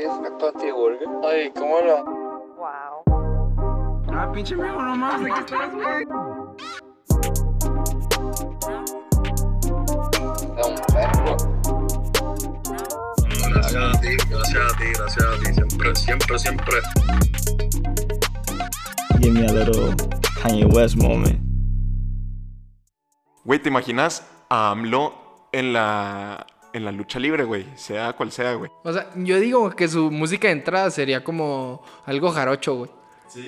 Espérate, Olga. Ay, ¿cómo la...? Wow. Ah, pinche mijo nomás, ¿de qué estás, güey? Un perro. Gracias a ti, gracias a ti, gracias a ti. Siempre, siempre, siempre. Give me a little Kanye West moment. Güey, ¿te imaginas a AMLO en la, en la lucha libre, güey? Sea cual sea, güey. O sea, yo digo que su música de entrada sería como algo jarocho, güey.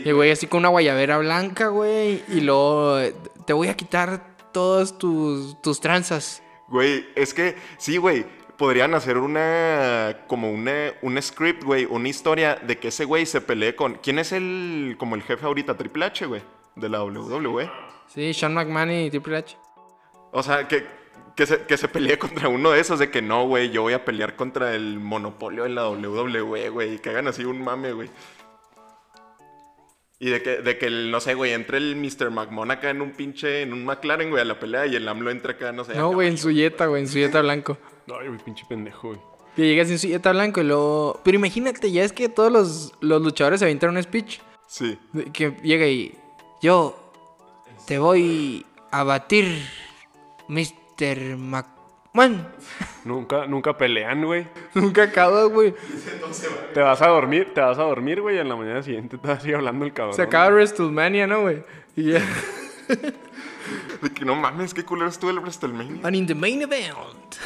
y güey, así con una guayabera blanca, güey. Y luego eh, te voy a quitar todas tus, tus tranzas. Güey, es que sí, güey. Podrían hacer una. Como una, un script, güey. Una historia de que ese güey se pelee con. ¿Quién es el. Como el jefe ahorita? Triple H, güey. De la WWE. Sí, Sean McMahon y Triple H. O sea, que, que, se, que se pelee contra uno de esos. De que no, güey. Yo voy a pelear contra el monopolio de la WWE, güey. Y que hagan así un mame, güey. Y de que, de que el, no sé, güey, entre el Mr. McMahon acá en un pinche, en un McLaren, güey, a la pelea y el AMLO entra acá, no sé. No, güey, en su yeta, güey, en su yeta blanco. Ay, güey, pinche pendejo, güey. Que llegas en su yeta blanco y luego... Pero imagínate, ya es que todos los, los luchadores se avientan un speech. Sí. Que llega y... Yo te voy a batir, Mr. McMahon. Nunca, nunca pelean, güey. Nunca acaba, güey. Te vas a dormir, te vas a dormir, güey, y en la mañana siguiente te vas a seguir hablando el cabrón. Se acaba WrestleMania, ¿no, güey? Y ya. De que no mames, qué culero estuvo el WrestleMania. And in the main event.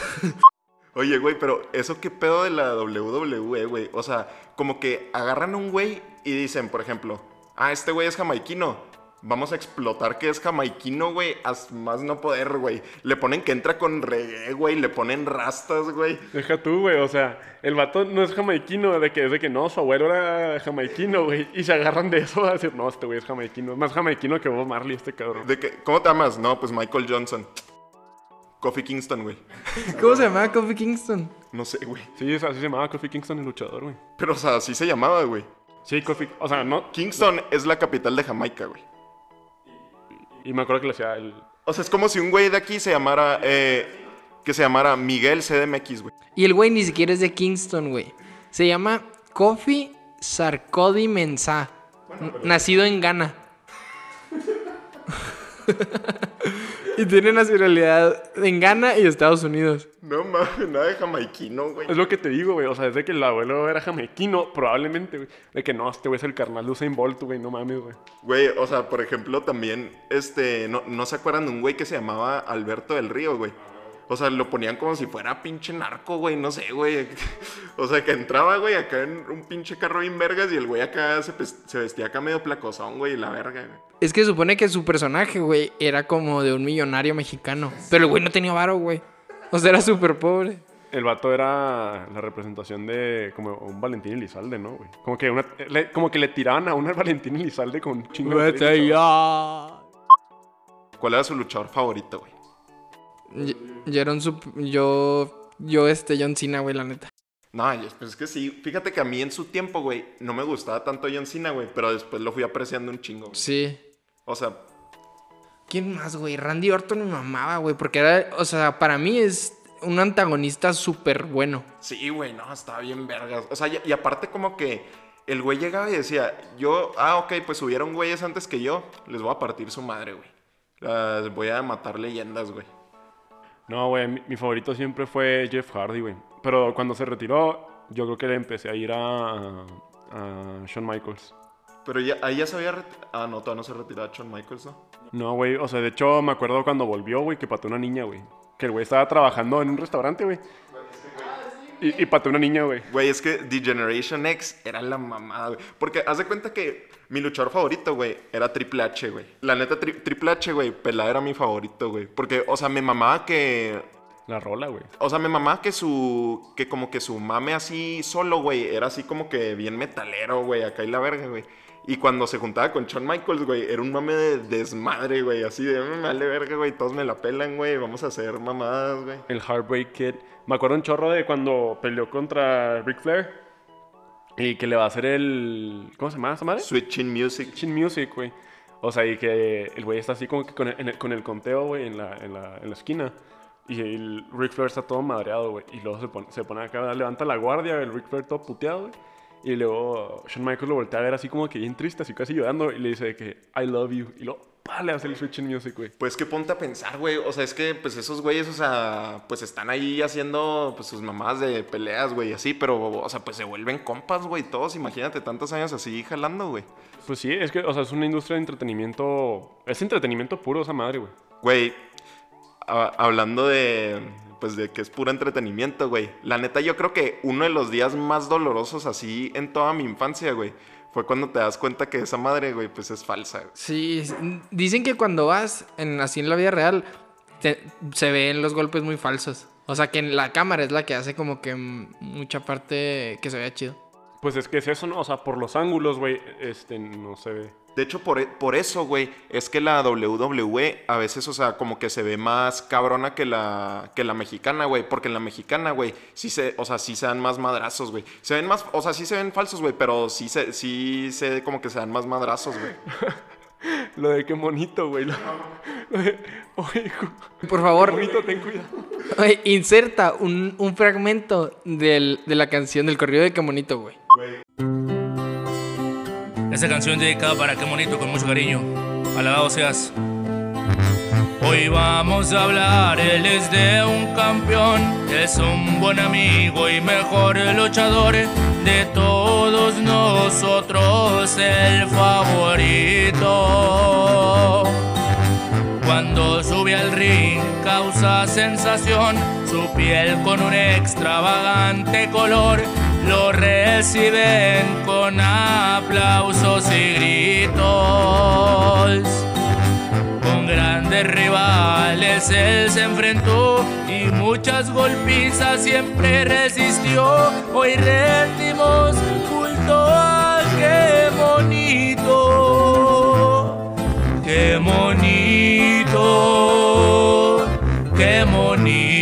Oye, güey, pero eso qué pedo de la WWE, güey. O sea, como que agarran a un güey y dicen, por ejemplo, ah, este güey es jamaiquino. Vamos a explotar que es jamaiquino, güey, más no poder, güey. Le ponen que entra con reggae, güey, le ponen rastas, güey. Deja tú, güey, o sea, el vato no es jamaiquino, de que, es de que no, su abuelo era jamaiquino, güey, y se agarran de eso a decir, no, este güey es jamaiquino, es más jamaiquino que Bob Marley, este cabrón. De que, ¿cómo te llamas? No, pues Michael Johnson. Kofi Kingston, güey. ¿Cómo se llama Kofi Kingston? No sé, güey. Sí, es- así se llamaba Kofi Kingston, el luchador, güey. Pero, o sea, así se llamaba, güey. Sí, Kofi, o sea, no, Kingston es la capital de Jamaica, güey. Y me acuerdo que le hacía el... O sea, es como si un güey de aquí se llamara, eh, que se llamara Miguel CDMX, güey. Y el güey ni siquiera es de Kingston, güey. Se llama Kofi Sarkodie Mensah. Nacido en Ghana. y tiene nacionalidad en Ghana y Estados Unidos. No mames, nada de jamaiquino, güey. Es lo que te digo, güey, o sea, es de que el abuelo era jamaiquino, probablemente, güey. De que no, este güey es el carnal de Usain Bolt, güey, no mames, güey. Güey, o sea, por ejemplo, también, este, no, no se acuerdan de un güey que se llamaba Alberto del Río, güey. O sea, lo ponían como si fuera pinche narco, güey, no sé, güey. O sea, que entraba, güey, acá en un pinche carro bien vergas y el güey acá se, vestía acá medio placosón, güey, y la verga, güey. Es que supone que su personaje, güey, era como de un millonario mexicano. Pero el güey no tenía varo, güey. O sea, era súper pobre. El vato era la representación de como un Valentín Elizalde, ¿no, güey? Como que, una, le, como que le tiraban a una Valentín Elizalde con un chingo de... Vete ya. ¿Cuál era su luchador favorito, güey? Yo, yo era un sup- Yo. Yo, este, John Cena, güey, la neta. No, pues es que sí. Fíjate que a mí en su tiempo, güey, no me gustaba tanto John Cena, güey, pero después lo fui apreciando un chingo. güey. Sí. O sea, ¿Quién más, güey? Randy Orton me mamaba, güey. Porque era. O sea, para mí es un antagonista súper bueno. Sí, güey, no, estaba bien vergas. O sea, y, y aparte como que el güey llegaba y decía, yo, ah, ok, pues hubieron güeyes antes que yo, les voy a partir su madre, güey. Las voy a matar leyendas, güey. No, güey, mi, mi favorito siempre fue Jeff Hardy, güey. Pero cuando se retiró, yo creo que le empecé a ir a, a Shawn Michaels. Pero ya, ahí ya se había. Ah, no, todavía no se retiraba Shawn Michaels, ¿no? No, güey, o sea, de hecho me acuerdo cuando volvió, güey, que pateó una niña, güey. Que el güey estaba trabajando en un restaurante, güey. Y, y pateó una niña, güey. Güey, es que The Generation X era la mamada, güey. Porque haz de cuenta que mi luchador favorito, güey, era Triple H, güey. La neta, Tri- Triple H, güey, pelada era mi favorito, güey. Porque, o sea, me mamaba que La rola, güey. O sea, me mamaba que su. Que como que su mame así solo, güey. Era así como que bien metalero, güey. Acá y la verga, güey. Y cuando se juntaba con Shawn Michaels, güey, era un mame de desmadre, güey. Así de, me vale verga, güey. Todos me la pelan, güey. Vamos a hacer mamadas, güey. El Heartbreak Kid. Me acuerdo un chorro de cuando peleó contra Ric Flair. Y que le va a hacer el. ¿Cómo se llama esa madre? Switching Music. Chin Music, güey. O sea, y que el güey está así como que con el- con el conteo, güey, en la, en, la, en la esquina. Y el Ric Flair está todo madreado, güey. Y luego se pone, se pone acá, levanta la guardia, el Ric Flair todo puteado, güey. Y luego Shawn Michaels lo voltea a ver así como que bien triste, así casi llorando. Y le dice de que, I love you. Y luego, pa, le hace el switch en music, güey. Pues que ponte a pensar, güey. O sea, es que pues esos güeyes, o sea, pues están ahí haciendo pues sus mamás de peleas, güey, así, pero, o sea, pues se vuelven compas, güey, todos. Imagínate tantos años así jalando, güey. Pues sí, es que, o sea, es una industria de entretenimiento. Es entretenimiento puro esa madre, güey. Güey, hablando de, pues de que es puro entretenimiento, güey. La neta, yo creo que uno de los días más dolorosos así en toda mi infancia, güey, fue cuando te das cuenta que esa madre, güey, pues es falsa. Sí, dicen que cuando vas en, así en la vida real, se ven los golpes muy falsos. O sea, que en la cámara es la que hace como que mucha parte que se vea chido. Pues es que es eso, ¿no? O sea, por los ángulos, güey, este, no se ve. De hecho, por, e- por eso, güey, es que la WWE a veces, o sea, como que se ve más cabrona que la, que la mexicana, güey. Porque en la mexicana, güey, sí se, o sea, sí se dan más madrazos, güey. Se ven más, o sea, sí se ven falsos, güey, pero sí se, sí se, como que se dan más madrazos, güey. Lo de qué bonito, güey. Lo, lo de, oye, Por favor, bonito, ten cuidado. oye, inserta un, un fragmento del- de la canción del corrido de Qué bonito, güey. Esta canción dedicada para qué bonito, con mucho cariño. Alabado seas. Hoy vamos a hablar, él es de un campeón, es un buen amigo y mejor luchador de todos nosotros, el favorito. Cuando sube al ring causa sensación, su piel con un extravagante color lo reciben con aplausos y gritos. Grandes rivales él se enfrentó y muchas golpizas siempre resistió. Hoy rendimos culto a qué bonito, qué bonito, qué bonito,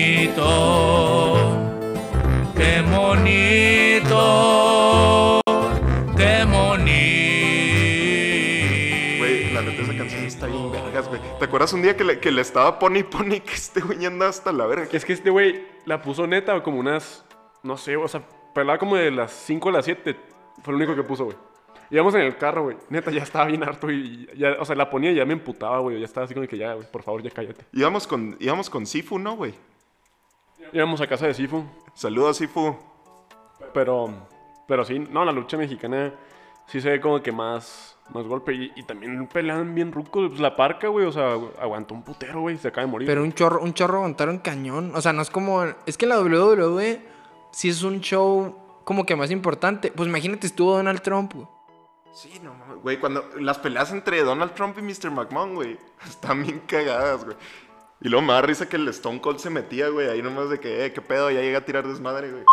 ¿Te acuerdas un día que le, que le estaba pony pony que este güey anda hasta la verga? Es que este güey la puso neta como unas, no sé, o sea, pelaba como de las 5 a las 7. Fue lo único que puso, güey. Íbamos en el carro, güey. Neta, ya estaba bien harto y ya, o sea, la ponía y ya me emputaba, güey. Ya estaba así como que ya, güey, por favor, ya cállate. Íbamos con, íbamos con Sifu, ¿no, güey? Íbamos a casa de Sifu, Saludos, Sifu. pero, pero sí, no, la lucha mexicana sí se ve como que más, más golpe y, y también pelean bien rucos. Pues la parca, güey, o sea, aguantó un putero, güey, se acaba de morir. Pero un chorro, un chorro aguantaron cañón. O sea, no es como. Es que la WWE sí es un show como que más importante. Pues imagínate, estuvo Donald Trump, güey. Sí, no mames, güey, cuando las peleas entre Donald Trump y Mr. McMahon, güey, están bien cagadas, güey. Y luego me da risa que el Stone Cold se metía, güey, ahí nomás de que, eh, qué pedo, ya llega a tirar desmadre, güey.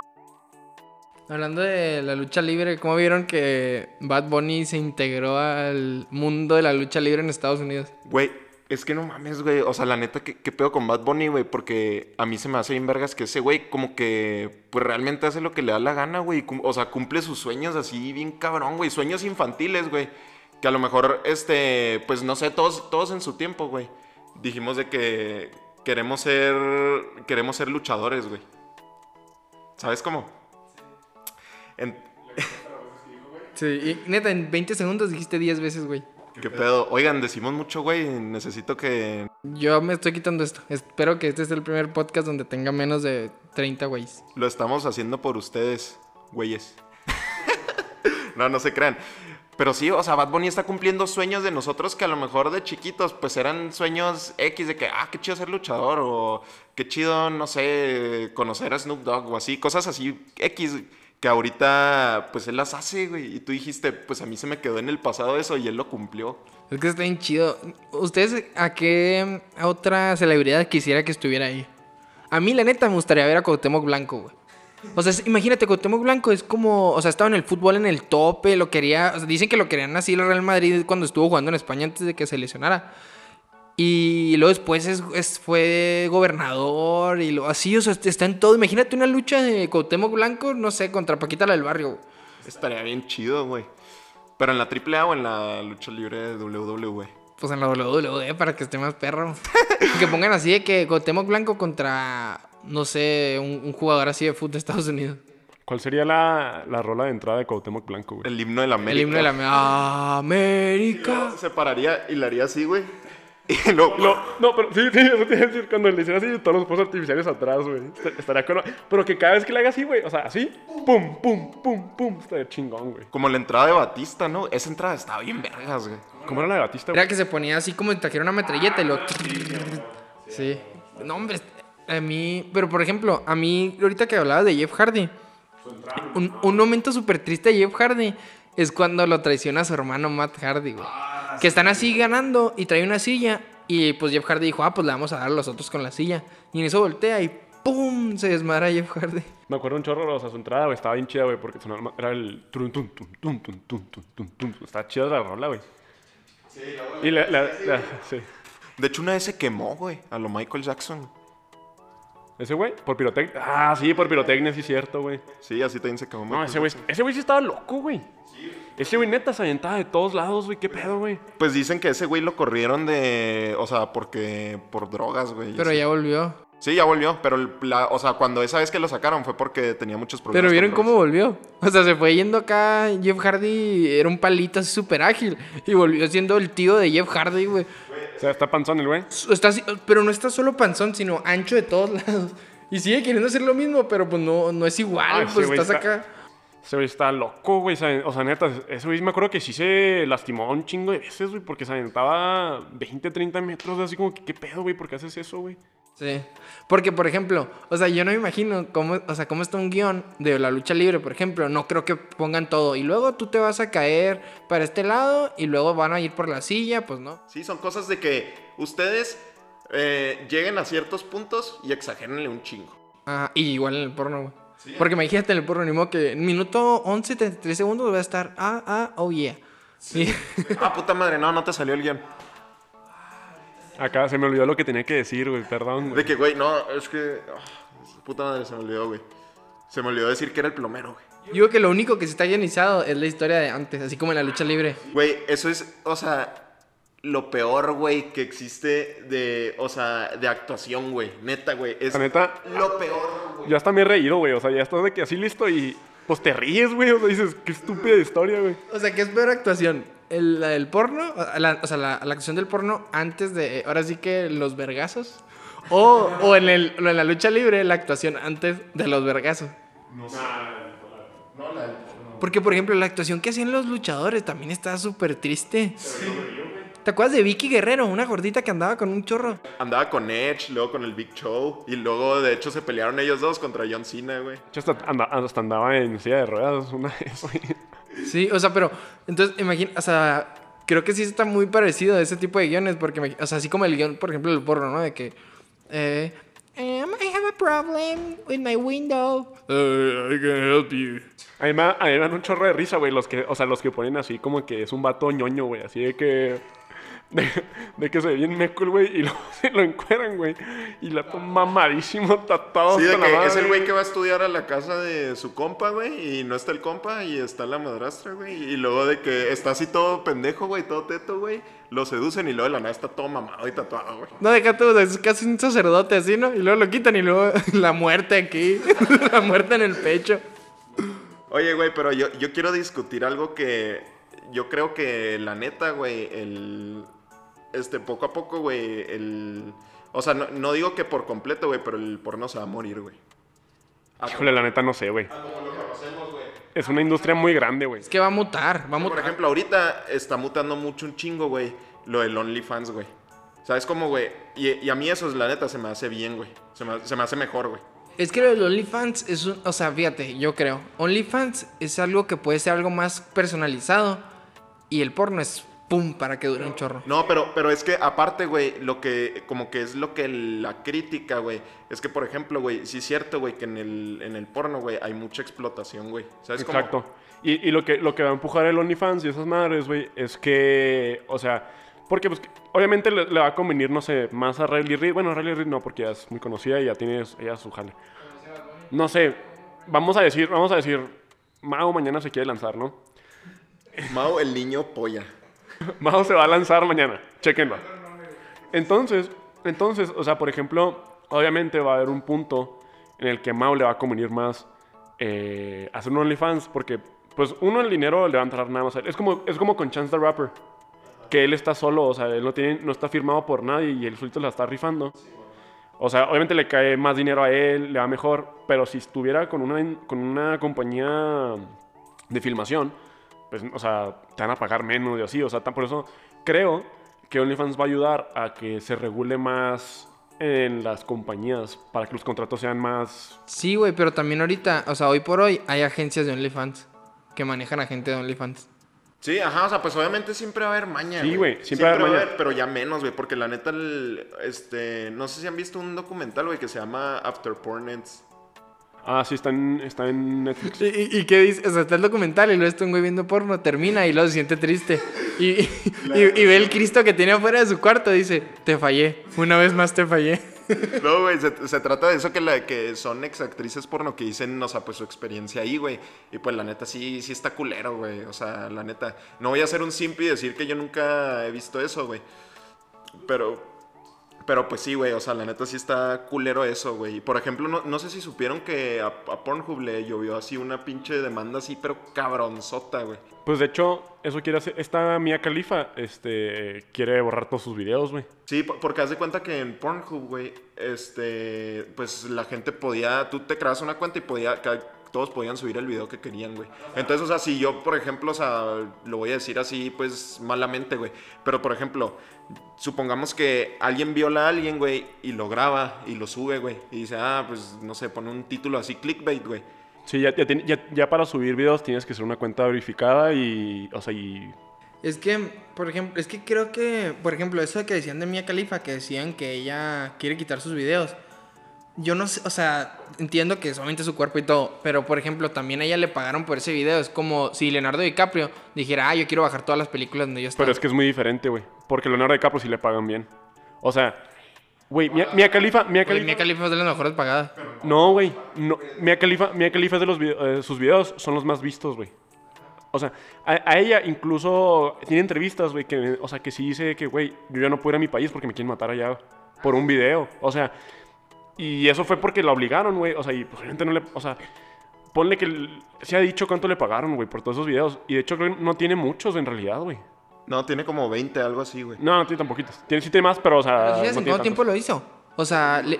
Hablando de la lucha libre, ¿cómo vieron que Bad Bunny se integró al mundo de la lucha libre en Estados Unidos? Güey, es que no mames, güey, o sea, la neta, ¿qué, qué pedo con Bad Bunny, güey? Porque a mí se me hace bien vergas que ese güey como que, pues realmente hace lo que le da la gana, güey. O sea, cumple sus sueños así bien cabrón, güey, sueños infantiles, güey. Que a lo mejor, este, pues no sé, todos, todos en su tiempo, güey. Dijimos de que queremos ser, queremos ser luchadores, güey. ¿Sabes cómo? En- Sí, y neta, en 20 segundos dijiste 10 veces, güey. ¿Qué pedo? Oigan, decimos mucho, güey. Necesito que. Yo me estoy quitando esto. Espero que este sea el primer podcast donde tenga menos de 30 güeyes. Lo estamos haciendo por ustedes, güeyes. no, no se crean. Pero sí, o sea, Bad Bunny está cumpliendo sueños de nosotros que a lo mejor de chiquitos, pues eran sueños X de que, ah, qué chido ser luchador, o qué chido, no sé, conocer a Snoop Dogg, o así, cosas así X, que ahorita, pues él las hace, güey. Y tú dijiste, pues a mí se me quedó en el pasado eso y él lo cumplió. Es que está bien chido. ¿Ustedes a qué otra celebridad quisiera que estuviera ahí? A mí, la neta, me gustaría ver a Cuauhtémoc Blanco, güey. O sea, imagínate, Cuauhtémoc Blanco es como... O sea, estaba en el fútbol en el tope, lo quería... o sea, dicen que lo querían así el Real Madrid cuando estuvo jugando en España antes de que se lesionara. Y luego después es, es- fue gobernador y lo, así, o sea, está en todo. Imagínate una lucha de Cuauhtémoc Blanco, no sé, contra Paquita la del barrio. Estaría bien chido, güey. Pero en la AAA o en la lucha libre de WWE. Pues en la WWE para que esté más perro. que pongan así de que Cuauhtémoc Blanco contra, no sé, un, un jugador así de fútbol de Estados Unidos. ¿Cuál sería la, la rola de entrada de Cuauhtémoc Blanco, güey? El himno de la América. El himno de la América. Se pararía y le haría así, güey. Y luego... No, no, pero sí, sí, eso te iba a decir. Cuando le hiciera así, todos los fuegos artificiales atrás, güey. Est- Estaría con... Pero que cada vez que le haga así, güey, o sea, así, pum, pum, pum, pum, estaría chingón, güey. Como la entrada de Batista, ¿no? Esa entrada estaba bien vergas, güey. ¿Cómo era la de Batista, güey? Era que se ponía así como si trajera una metralleta y lo... Sí. No, hombre, a mí... Pero, por ejemplo, a mí, ahorita que hablabas de Jeff Hardy, un, un momento súper triste de Jeff Hardy es cuando lo traiciona a su hermano Matt Hardy, güey. Que están así ganando y trae una silla y pues Jeff Hardy dijo, ah, pues le vamos a dar a los otros con la silla. Y en eso voltea y ¡pum! Se desmadra Jeff Hardy. Me acuerdo un chorro, o sea, su entrada, güey, estaba bien chida, güey, porque sonaba- era el trum, tum, tum, tum, tum, tum, tum, tum, tum. Estaba chida la rola, güey. Y la, la, la- sí. De hecho, una vez se quemó, güey, a lo Michael Jackson. ¿Ese güey? Por pirotecnia. Ah, sí, por pirotecnia, sí, cierto, güey. Sí, así también se quemó. No, Michael ese güey, ese güey sí estaba loco, güey. Ese güey neta se aventaba de todos lados, güey. ¿Qué pedo, güey? Pues dicen que ese güey lo corrieron de... O sea, porque... Por drogas, güey. Pero ya volvió. Sí, ya volvió. Pero, la- o sea, cuando esa vez que lo sacaron fue porque tenía muchos problemas. Pero vieron con cómo volvió. O sea, se fue yendo acá. Jeff Hardy era un palito así súper ágil. Y volvió siendo el tío de Jeff Hardy, güey. O sea, está panzón el güey. Está pero no está solo panzón, sino ancho de todos lados. Y sigue queriendo hacer lo mismo, pero pues no, no es igual. Ah, pues estás está- acá. Ese güey está loco, güey. O sea, neta, ese güey me acuerdo que sí se lastimó un chingo de veces, güey, porque se aventaba 20, 30 metros, así como que, ¿qué pedo, güey? ¿Por qué haces eso, güey? Sí. Porque, por ejemplo, o sea, yo no me imagino cómo, o sea, cómo está un guion de la lucha libre, por ejemplo. No creo que pongan todo. Y luego tú te vas a caer para este lado y luego van a ir por la silla, pues no. Sí, son cosas de que ustedes eh, lleguen a ciertos puntos y exagérenle un chingo. Ah, y igual en el porno, güey. Porque imagínate en el porno, ni modo que en minuto 11, 33 segundos va a estar, ah, ah, oh yeah. Sí. Ah, puta madre, no, no te salió el guion. Acá se me olvidó lo que tenía que decir, güey. Perdón, De que, güey, no, es que. ah, puta madre, se me olvidó, güey. Se me olvidó decir que era el plomero, güey. Digo que lo único que se está guionizado es la historia de antes, así como en la lucha libre. Güey, eso es, o sea, lo peor, güey, que existe de, o sea, de actuación, güey. Neta, güey. Es La neta, lo peor, güey. yo hasta me he reído, güey. O sea, ya estás de que así listo y pues te ríes, güey. O sea, dices, qué estúpida historia, güey. O sea, ¿qué es peor actuación? ¿El, la del porno? La- o sea, la, la actuación del porno antes de, ahora sí que los vergazos. O, o en, el, o en la lucha libre, la actuación antes de los vergazos. Porque, por ejemplo, la actuación que hacían los luchadores también está súper triste. ¿Te acuerdas de Vicky Guerrero? Una gordita que andaba con un chorro. Andaba con Edge, luego con el Big Show. Y luego, de hecho, se pelearon ellos dos contra John Cena, güey. Yo hasta, anda- hasta andaba en silla de ruedas una vez, güey. Sí, o sea, pero entonces imagina, o sea, creo que sí está muy parecido a ese tipo de guiones, porque, me- o sea, así como el guion, por ejemplo, del porno, ¿no? De que, eh, um, I have a problem with my window. I can help you. A mí, me, a mí me dan un chorro de risa, güey. Los que, o sea, los que ponen así como que es un vato ñoño, güey. Así de que. De, de que se ve bien meco el güey y luego se lo encueran, güey. Y la toma mamadísimo, tatuado Sí, de la que madre. es el güey que va a estudiar a la casa de su compa, güey, y no está el compa y está la madrastra, güey. Y luego de que está así todo pendejo, güey, todo teto, güey, lo seducen y luego de la nada está todo mamado y tatuado, güey. No, deja tú, es casi un sacerdote así, ¿no? Y luego lo quitan y luego la muerte aquí, la muerte en el pecho. Oye, güey, pero yo, yo quiero discutir algo que yo creo que la neta, güey, el... Este, poco a poco, güey, el... O sea, no, no digo que por completo, güey, pero el porno se va a morir, güey. Híjole, la neta no sé, güey. Es una industria muy grande, güey. Es que va a mutar, va a Por mutar. ejemplo, ahorita está mutando mucho un chingo, güey, lo del OnlyFans, güey. ¿Sabes cómo, güey? Y, y a mí eso, la neta, se me hace bien, güey. Se me, se me hace mejor, güey. Es que lo del OnlyFans es un. O sea, fíjate, yo creo. OnlyFans es algo que puede ser algo más personalizado. Y el porno es pum para que dure un chorro. No, pero, pero es que aparte, güey, lo que, como que es lo que la crítica, güey, es que, por ejemplo, güey, sí es cierto, güey, que en el, en el porno, güey, hay mucha explotación, güey. ¿Sabes cómo? Exacto. Y, y lo, que, lo que va a empujar el OnlyFans y esas madres, güey, es que, o sea, porque pues, obviamente le, le va a convenir, no sé, más a Riley Reid. Bueno, Riley Reid no, porque ya es muy conocida y ya tiene ella su jale. No sé, vamos a decir, vamos a decir, Mao mañana se quiere lanzar, ¿no? Mao, el niño polla. Mao se va a lanzar mañana. Chequenlo. Entonces, entonces, o sea, por ejemplo, obviamente va a haber un punto en el que Mau le va a convenir más eh, hacer un OnlyFans porque, pues, uno, el dinero le va a entrar nada más. Es como, es como con Chance the Rapper, que él está solo, o sea, él no, tiene, no está firmado por nadie y él solito la está rifando. O sea, obviamente le cae más dinero a él, le va mejor, pero si estuviera con una, con una compañía de filmación, pues, o sea, te van a pagar menos y así. O sea, tan- por eso creo que OnlyFans va a ayudar a que se regule más en las compañías para que los contratos sean más... Sí, güey, pero también ahorita, o sea, hoy por hoy hay agencias de OnlyFans que manejan a gente de OnlyFans. Sí, ajá, o sea, pues obviamente siempre va a haber maña. Sí, güey, siempre va a haber maña. pero ya menos, güey, porque la neta, el- este, no sé si han visto un documental, güey, que se llama After Pornets. Ah, sí, está en, está en Netflix. ¿Y, y- qué dice? O sea, está el documental y luego está un güey viendo porno, termina y luego se siente triste. Y, y- y- y ve el Cristo que tiene afuera de su cuarto, dice, te fallé, una vez más te fallé. No, güey, se, se trata de eso que, la, que son exactrices porno que dicen, o sea, pues su experiencia ahí, güey. Y pues la neta sí, sí está culero, güey. O sea, la neta, no voy a ser un simple y decir que yo nunca he visto eso, güey. Pero, pero pues sí, güey, o sea, la neta sí está culero eso, güey. Por ejemplo, no, no sé si supieron que a, a Pornhub le llovió así una pinche demanda así, pero cabronzota, güey. Pues de hecho, eso quiere hacer... Esta Mia Khalifa, este, quiere borrar todos sus videos, güey. Sí, po- porque haz de cuenta que en Pornhub, güey, este, pues la gente podía, tú te creas una cuenta y podía, todos podían subir el video que querían, güey. Entonces, o sea, si yo, por ejemplo, o sea, lo voy a decir así, pues malamente, güey. Pero, por ejemplo, supongamos que alguien viola a alguien, güey, y lo graba y lo sube, güey. Y dice, ah, pues, no sé, pone un título así, clickbait, güey. Sí, ya, ya, tiene- ya- ya para subir videos tienes que ser una cuenta verificada y... O sea, y... Es que, por ejemplo, es que creo que, por ejemplo, eso que decían de Mia Khalifa, que decían que ella quiere quitar sus videos. Yo no sé, o sea, entiendo que solamente su cuerpo y todo, pero por ejemplo, también a ella le pagaron por ese video. Es como si Leonardo DiCaprio dijera, ah, yo quiero bajar todas las películas donde yo estoy. Pero es que es muy diferente, güey. Porque Leonardo DiCaprio sí le pagan bien. O sea, güey, Mia, Mia Khalifa... Mia Khalifa Mia Khalifa es de las mejores pagadas. No, güey. No. Mia Khalifa, Mia Khalifa es de los vide- eh, sus videos son los más vistos, güey. O sea, a, a ella incluso tiene entrevistas, güey, que, o sea, que sí dice que, güey, yo ya no puedo ir a mi país porque me quieren matar allá por un video. O sea, y eso fue porque la obligaron, güey. O sea, y pues obviamente no le, o sea, ponle que se ha dicho cuánto le pagaron, güey, por todos esos videos. Y de hecho creo que no tiene muchos en realidad, güey. No, tiene como 20, algo así, güey. No, no tiene tan poquitos. Tiene, sí tiene más, pero, o sea, Pero no ¿sí ¿En cuánto tiempo lo hizo? O sea, le-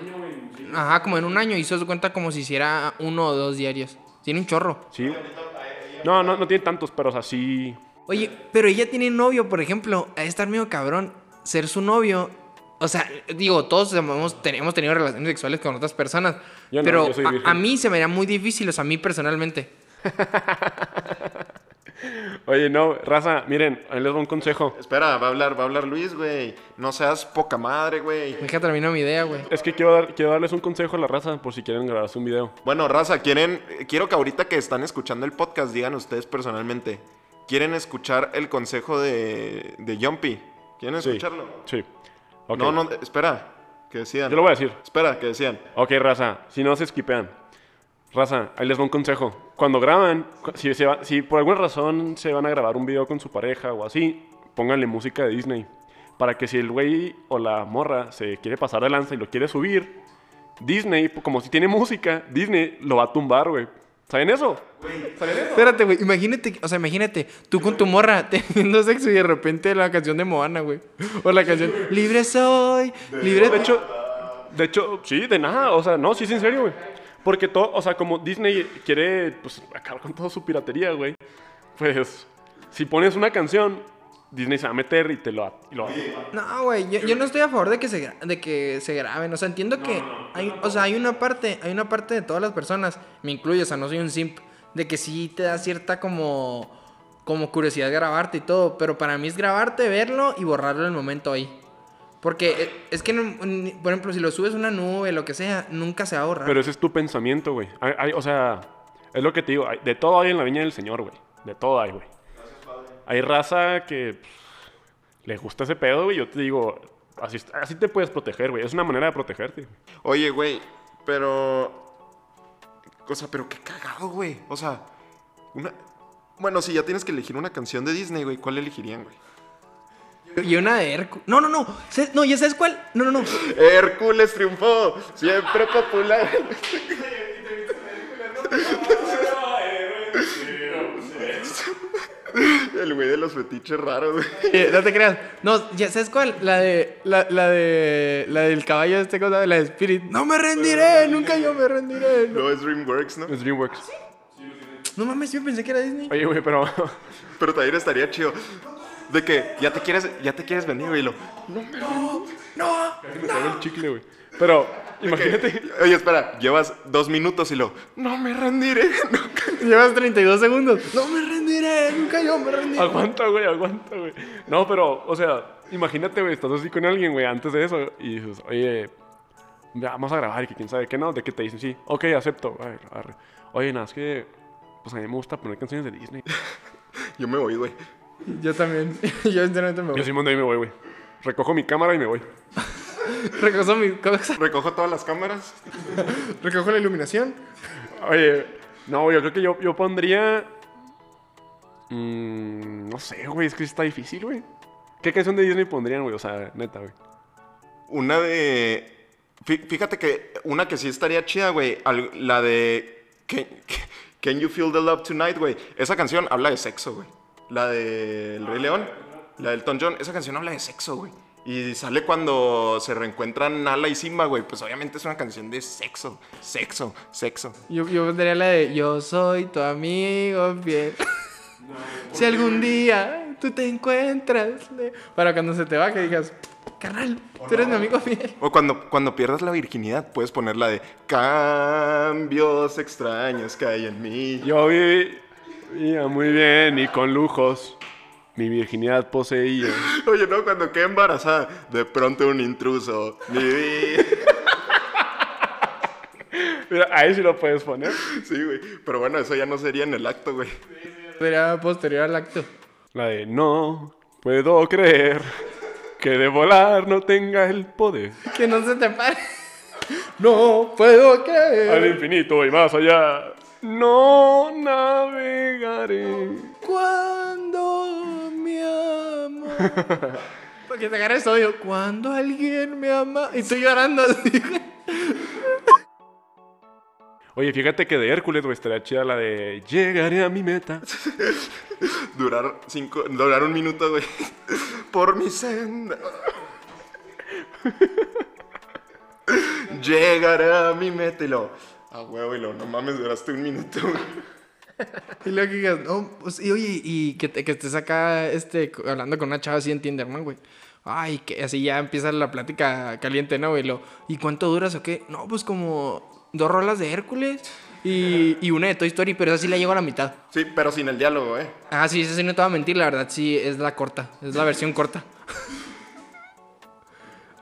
ajá, como en un año hizo su cuenta como si hiciera uno o dos diarios. Tiene un chorro. Sí. No, no, no tiene tantos, pero, o sea, sí... Oye, pero ella tiene novio, por ejemplo, a estar medio cabrón, ser su novio. O sea, digo, todos hemos, ten- hemos tenido relaciones sexuales con otras personas. Yo no, pero yo soy a- mí se me haría muy difícil, o sea, a mí personalmente. Oye, no, raza, miren, ahí les doy un consejo. Espera, va a hablar, va a hablar Luis, güey. No seas poca madre, güey. Deja terminar mi idea, güey. Es que quiero, dar- quiero darles un consejo a la raza por si quieren grabarse un video. Bueno, raza, quieren, quiero que ahorita que están escuchando el podcast digan ustedes personalmente, ¿quieren escuchar el consejo de, de Jumpy? ¿Quieren Sí. escucharlo? Sí. No, no, espera, que decían. Yo lo voy a decir. Espera, que decían. Ok, raza, si no se esquipean. Raza, ahí les doy un consejo. Cuando graban, si, se va- si por alguna razón se van a grabar un video con su pareja o así, pónganle música de Disney. Para que si el güey o la morra se quiere pasar de lanza y lo quiere subir, Disney, como si tiene música, Disney lo va a tumbar, güey. ¿Saben eso? Espérate, güey, imagínate, o sea, imagínate, tú con tu morra teniendo sexo y de repente la canción de Moana, güey. O la canción Libre soy, libre De hecho, de hecho, sí, de nada. O sea, no, sí es en serio, güey. Porque todo, o sea, como Disney quiere, pues, acabar con toda su piratería, güey. Pues, si pones una canción, Disney se va a meter y te lo va, y lo va a tumbar. No, güey, yo, yo no estoy a favor de que se gra- de que se graben, o sea, entiendo que hay, o sea, hay una parte, hay una parte de todas las personas, me incluyo, o sea, no soy un simp, de que sí te da cierta como como curiosidad grabarte y todo, pero para mí es grabarte, verlo y borrarlo en el momento ahí. Porque eh, es que, por ejemplo, si lo subes a una nube, lo que sea, nunca se va a borrar. Pero ese es tu pensamiento, güey. O sea, es lo que te digo. de todo hay en la viña del Señor, güey. De todo hay, güey. Hay raza que pff, le gusta ese pedo, güey. Yo te digo, así, así te puedes proteger, güey. Es una manera de protegerte. Oye, güey, pero... O sea, pero qué cagado, güey. O sea, una... Bueno, si ya tienes que elegir una canción de Disney, güey, ¿cuál elegirían, güey? Y una de Hércules. No, no, no. ¿Sabes- No, ¿ya sabes cuál? No, no, no. Hércules triunfó, siempre popular. El güey de los fetiches raros, güey. Eh, no te creas. No, ¿ya sabes cuál? La de. La, la de. La del caballo este cosa, la de Spirit. No me rendiré, nunca yo me rendiré. No, No es DreamWorks, ¿no? Es DreamWorks. No mames, yo pensé que era Disney. Oye, güey, pero. Pero también estaría chido. De que ya te quieres, ya te quieres venir, güey. y lo- me traigo el chicle, güey. Pero, imagínate. Oye, espera, llevas dos minutos y lo. No me rendiré. nunca". Llevas 32 segundos. No me rendiré, nunca yo me rendiré. Aguanta, güey, aguanta, güey. No, pero, o sea, imagínate, güey, estás así con alguien, güey, antes de eso, y dices, oye, ya, vamos a grabar, y que quién sabe qué no, de qué te dicen, sí, ok, acepto, a ver, arre. Oye, nada, es que, pues a mí me gusta poner canciones de Disney. Yo me voy, güey. Yo también. Yo sinceramente me Yo voy. De ahí me voy, güey. Recojo mi cámara y me voy. Recojo todas las cámaras. Recojo la iluminación. Oye, no, yo creo que yo, yo pondría. mm, no sé, güey, es que está difícil, güey. ¿Qué canción de Disney pondrían, güey? O sea, neta, güey. Una de. fí- Fíjate que una que sí estaría chida, güey. La de. Can, Can You Feel the Love Tonight, güey. Esa canción habla de sexo, güey. La de El Rey León. La del Elton John. Esa canción habla de sexo, güey. Y sale cuando se reencuentran Nala y Simba, güey. Pues obviamente es una canción de sexo. Sexo, sexo. Yo, yo pondría la de Yo soy tu amigo fiel. si algún día tú te encuentras. le- Para cuando se te va, que digas, carnal, tú eres mi amigo fiel. O cuando, cuando pierdas la virginidad, puedes poner la de Cambios extraños que hay en mí. Yo vivía muy bien y con lujos. Mi virginidad poseía. Oye, no, cuando quedé embarazada, de pronto un intruso. Mira, ahí sí lo puedes poner. Sí, güey. Pero bueno, eso ya no sería en el acto, güey. Sería posterior al acto. La de no puedo creer que de volar no tenga el poder. Que no se te pare. No puedo Al creer. infinito y más allá. No navegaré. Amo. Porque te agarres odio. Cuando alguien me ama. Y estoy llorando así. Oye, fíjate que de Hércules, güey, estaría chida la de llegaré a mi meta. Durar cinco, durar un minuto, güey. Por mi senda. Llegaré a mi meta y lo. Ah, huevo, y lo, no mames, duraste un minuto, güey. Y luego que digas, no, pues, y oye, y que, te- que estés acá este, hablando con una chava así en Tinderman, güey. Ay, que así ya empieza la plática caliente, ¿no, güey? Lo, ¿Y cuánto duras o qué? No, pues como dos rolas de Hércules y, y una de Toy Story, pero esa sí la llego a la mitad. Sí, pero sin el diálogo, eh. Ah, sí, esa sí no te voy a mentir, la verdad sí es la corta, es la versión corta.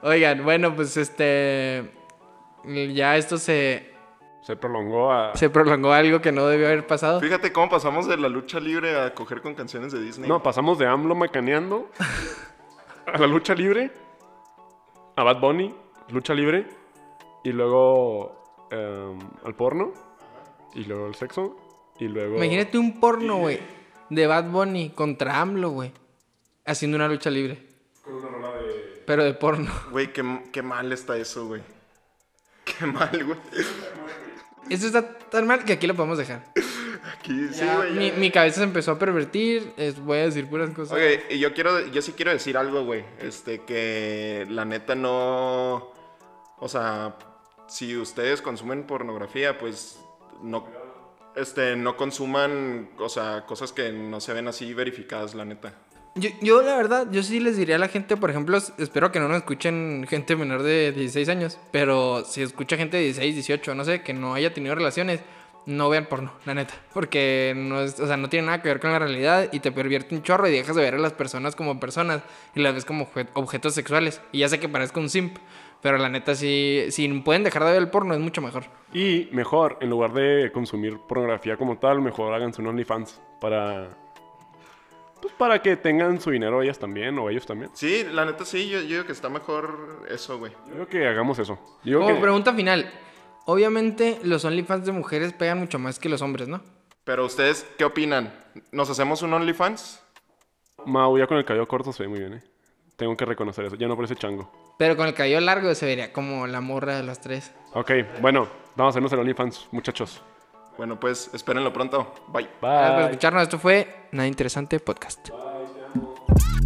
Oigan, bueno, pues este. Ya esto se, Se prolongó a. se prolongó algo que no debió haber pasado. Fíjate cómo pasamos de la lucha libre a coger con canciones de Disney. No, pasamos de AMLO macaneando a la lucha libre, a Bad Bunny, lucha libre, y luego em, al porno, y luego al sexo, y luego. Imagínate un porno, güey, de Bad Bunny contra AMLO, güey, haciendo una lucha libre. Pero de porno. Güey, qué, qué mal está eso, güey. Qué mal, güey. Eso está tan mal que aquí lo podemos dejar. Aquí, sí, güey. mi, cabeza se empezó a pervertir, es- voy a decir puras cosas. Ok, y yo quiero, yo sí quiero decir algo, güey. Este, que la neta no. O sea, si ustedes consumen pornografía, pues no. Este, no consuman, o sea, cosas que no se ven así verificadas, la neta. Yo, yo, la verdad, yo sí les diría a la gente, por ejemplo, espero que no nos escuchen gente menor de 16 años, pero si escucha gente de 16, 18, no sé, que no haya tenido relaciones, no vean porno, la neta. Porque no, es, o sea, no tiene nada que ver con la realidad y te pervierte un chorro y dejas de ver a las personas como personas y las ves como obje- objetos sexuales. Y ya sé que parezco un simp, pero la neta, si, si pueden dejar de ver el porno, es mucho mejor. Y mejor, en lugar de consumir pornografía como tal, mejor háganse un OnlyFans para. Pues para que tengan su dinero ellas también, o ellos también. Sí, la neta sí, yo, yo digo que está mejor eso, güey. Yo creo que hagamos eso. Yo Como que- pregunta final, obviamente los OnlyFans de mujeres pegan mucho más que los hombres, ¿no? Pero ustedes, ¿qué opinan? ¿Nos hacemos un OnlyFans? Mau, ya con el cabello corto se ve muy bien, ¿eh? Tengo que reconocer eso. Ya no parece chango. Pero con el cabello largo se vería como la morra de las tres. Ok, bueno, vamos a hacernos el OnlyFans, muchachos. Bueno, pues espérenlo pronto. Bye. Gracias por Bye. escucharnos. Esto fue Nada Interesante Podcast. Bye.